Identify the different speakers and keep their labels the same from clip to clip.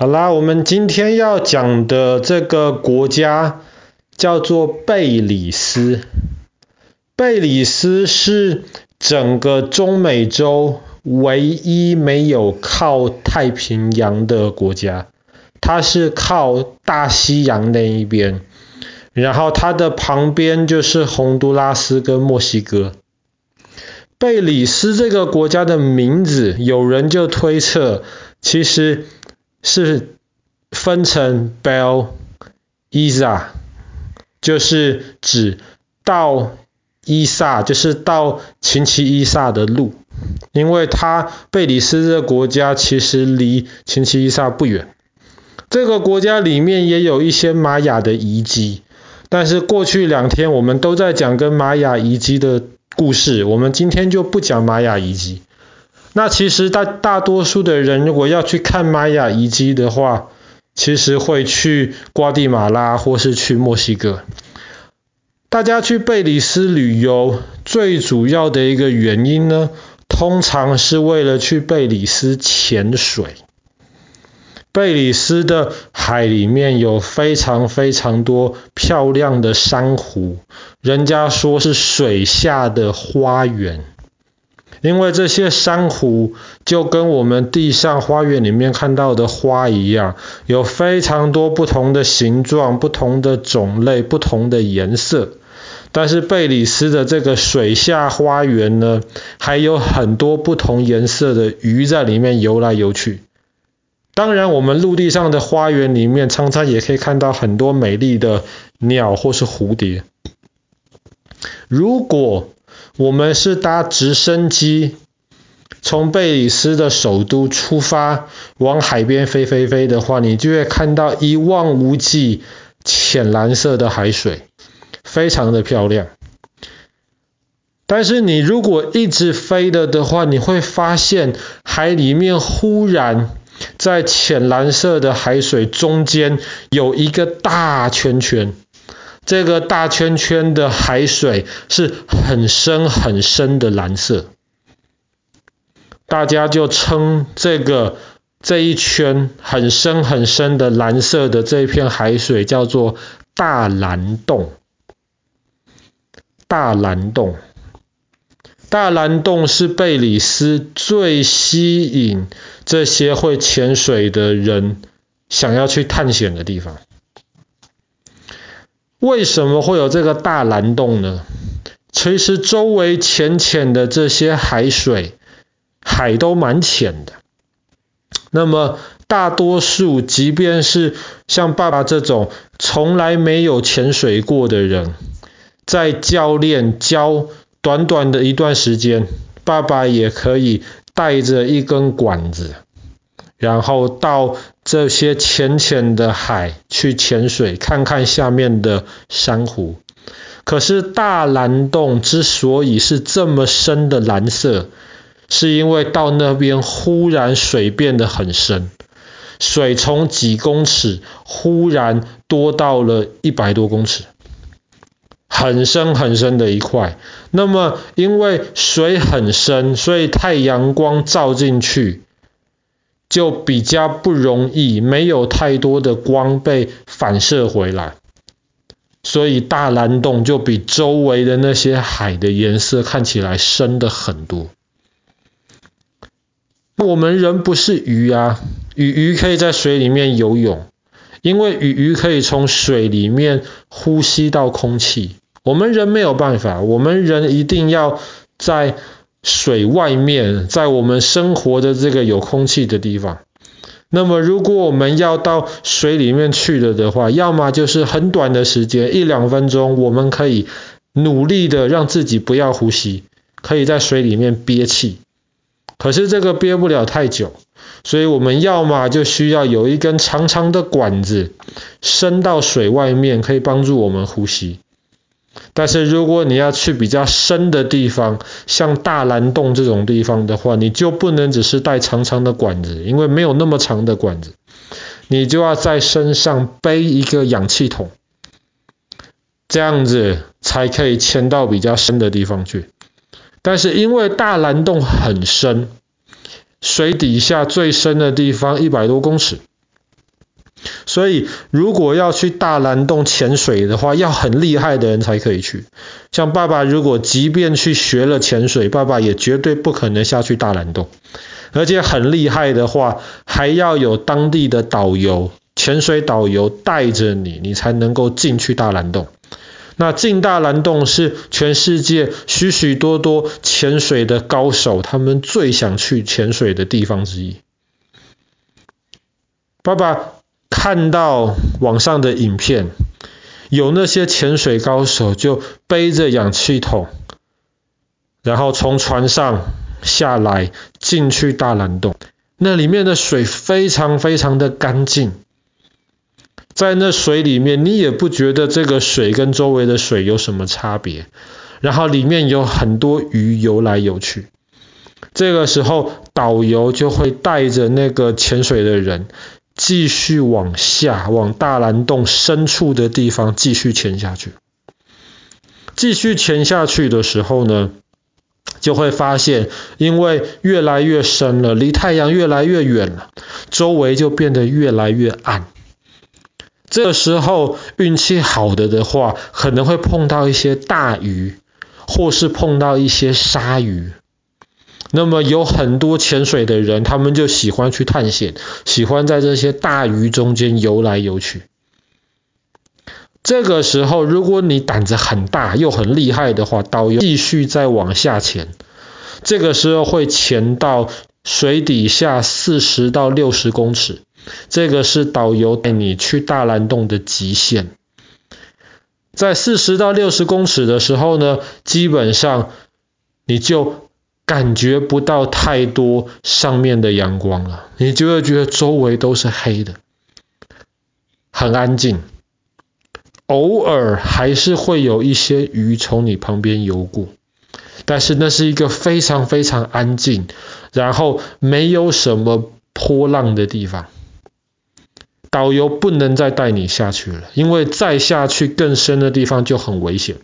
Speaker 1: 好啦，我们今天要讲的这个国家叫做贝里斯。贝里斯是整个中美洲唯一没有靠太平洋的国家，它是靠大西洋那一边，然后它的旁边就是洪都拉斯跟墨西哥。贝里斯这个国家的名字，有人就推测，其实是分成 Bel Isa，就是指到伊萨，就是到琴棋伊萨的路，因为它贝里斯这个国家其实离琴棋伊萨不远。这个国家里面也有一些玛雅的遗迹，但是过去两天我们都在讲跟玛雅遗迹的故事，我们今天就不讲玛雅遗迹。那其实大大多数的人如果要去看玛雅遗迹的话，其实会去瓜地马拉或是去墨西哥。大家去贝里斯旅游最主要的一个原因呢，通常是为了去贝里斯潜水。贝里斯的海里面有非常非常多漂亮的珊瑚，人家说是水下的花园。因为这些珊瑚就跟我们地上花园里面看到的花一样，有非常多不同的形状、不同的种类、不同的颜色。但是贝里斯的这个水下花园呢，还有很多不同颜色的鱼在里面游来游去。当然，我们陆地上的花园里面常常也可以看到很多美丽的鸟或是蝴蝶。如果我们是搭直升机从贝里斯的首都出发，往海边飞飞飞的话，你就会看到一望无际浅蓝色的海水，非常的漂亮。但是你如果一直飞了的话，你会发现海里面忽然在浅蓝色的海水中间有一个大圈圈。这个大圈圈的海水是很深很深的蓝色，大家就称这个这一圈很深很深的蓝色的这一片海水叫做大蓝洞。大蓝洞，大蓝洞是贝里斯最吸引这些会潜水的人想要去探险的地方。为什么会有这个大蓝洞呢？其实周围浅浅的这些海水，海都蛮浅的。那么大多数，即便是像爸爸这种从来没有潜水过的人，在教练教短短的一段时间，爸爸也可以带着一根管子，然后到这些浅浅的海去潜水，看看下面的珊瑚。可是大蓝洞之所以是这么深的蓝色，是因为到那边忽然水变得很深，水从几公尺忽然多到了一百多公尺，很深很深的一块。那么因为水很深，所以太阳光照进去。就比较不容易，没有太多的光被反射回来，所以大蓝洞就比周围的那些海的颜色看起来深的很多。我们人不是鱼啊，鱼鱼可以在水里面游泳，因为鱼鱼可以从水里面呼吸到空气，我们人没有办法，我们人一定要在。水外面，在我们生活的这个有空气的地方。那么，如果我们要到水里面去了的话，要么就是很短的时间，一两分钟，我们可以努力的让自己不要呼吸，可以在水里面憋气。可是这个憋不了太久，所以我们要么就需要有一根长长的管子伸到水外面，可以帮助我们呼吸。但是如果你要去比较深的地方，像大蓝洞这种地方的话，你就不能只是带长长的管子，因为没有那么长的管子，你就要在身上背一个氧气筒，这样子才可以潜到比较深的地方去。但是因为大蓝洞很深，水底下最深的地方一百多公尺，所以如果要去大兰洞潜水的话，要很厉害的人才可以去。像爸爸如果即便去学了潜水，爸爸也绝对不可能下去大兰洞。而且很厉害的话，还要有当地的导游、潜水导游带着你，你才能够进去大兰洞。那进大兰洞是全世界许许多多潜水的高手，他们最想去潜水的地方之一。爸爸看到网上的影片，有那些潜水高手就背着氧气筒，然后从船上下来进去大蓝洞，那里面的水非常非常的干净。在那水里面，你也不觉得这个水跟周围的水有什么差别。然后里面有很多鱼游来游去。这个时候，导游就会带着那个潜水的人，继续往下，往大蓝洞深处的地方继续潜下去。继续潜下去的时候呢，就会发现，因为越来越深了，离太阳越来越远了，周围就变得越来越暗。这时候运气好的的话，可能会碰到一些大鱼，或是碰到一些鲨鱼。那么有很多潜水的人，他们就喜欢去探险，喜欢在这些大鱼中间游来游去。这个时候，如果你胆子很大又很厉害的话，导游继续再往下潜。这个时候会潜到水底下四十到六十公尺。这个是导游带你去大蓝洞的极限，在四十到六十公尺的时候呢，基本上你就感觉不到太多上面的阳光了，你就会觉得周围都是黑的，很安静，偶尔还是会有一些鱼从你旁边游过，但是那是一个非常非常安静，然后没有什么波浪的地方。导游不能再带你下去了，因为再下去更深的地方就很危险。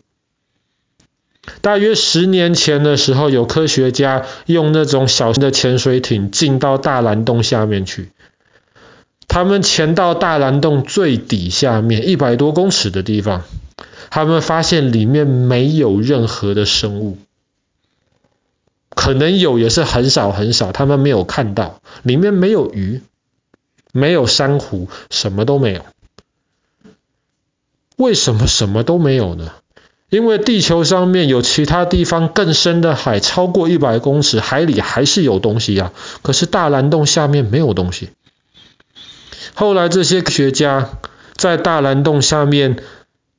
Speaker 1: 大约十年前的时候，有科学家用那种小型的潜水艇进到大蓝洞下面去。他们潜到大蓝洞最底下面一百多公尺的地方，他们发现里面没有任何的生物，可能有也是很少很少，他们没有看到，里面没有鱼。没有珊瑚，什么都没有。为什么什么都没有呢？因为地球上面有其他地方更深的海，超过一百公尺，海里还是有东西啊。可是大蓝洞下面没有东西。后来这些科学家在大蓝洞下面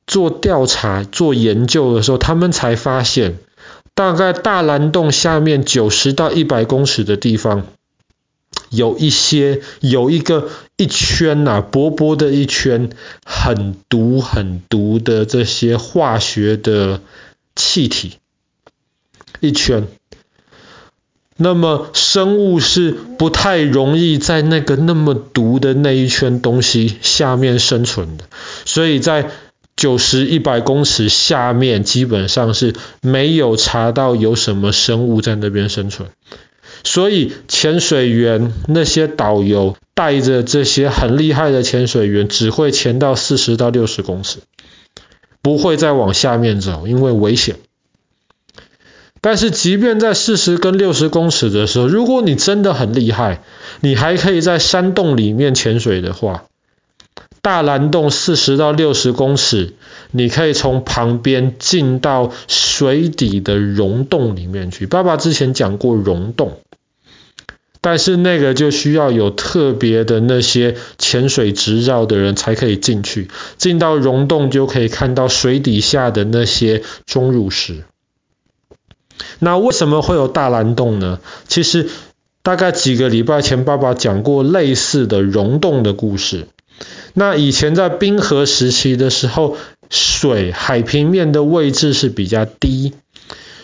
Speaker 1: 做调查、做研究的时候，他们才发现，大概大蓝洞下面九十到一百公尺的地方。有一些有一个一圈呐、啊，薄薄的一圈，很毒很毒的这些化学的气体，一圈。那么生物是不太容易在那个那么毒的那一圈东西下面生存的，所以在九十一百公尺下面基本上是没有查到有什么生物在那边生存。所以，潜水员那些导游带着这些很厉害的潜水员，只会潜到四十到六十公尺，不会再往下面走，因为危险。但是，即便在四十跟六十公尺的时候，如果你真的很厉害，你还可以在山洞里面潜水的话，大蓝洞四十到六十公尺，你可以从旁边进到水底的溶洞里面去。爸爸之前讲过溶洞。但是那个就需要有特别的那些潜水执照的人才可以进去，进到溶洞就可以看到水底下的那些钟乳石。那为什么会有大蓝洞呢？其实大概几个礼拜前，爸爸讲过类似的溶洞的故事。那以前在冰河时期的时候，水海平面的位置是比较低。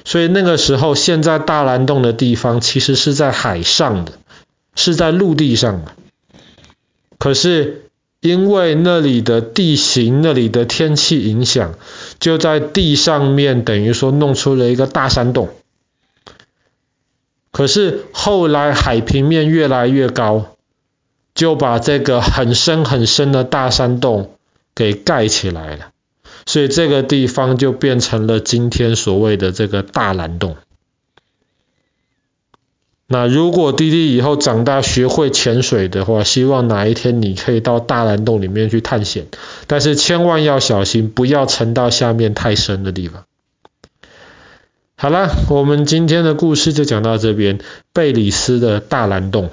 Speaker 1: 所以那个时候，现在大蓝洞的地方其实是在海上的，是在陆地上的。可是因为那里的地形、那里的天气影响，就在地上面等于说弄出了一个大山洞。可是后来海平面越来越高，就把这个很深很深的大山洞给盖起来了，所以这个地方就变成了今天所谓的这个大蓝洞。那如果弟弟以后长大学会潜水的话，希望哪一天你可以到大蓝洞里面去探险，但是千万要小心，不要沉到下面太深的地方。好了，我们今天的故事就讲到这边，贝里斯的大蓝洞。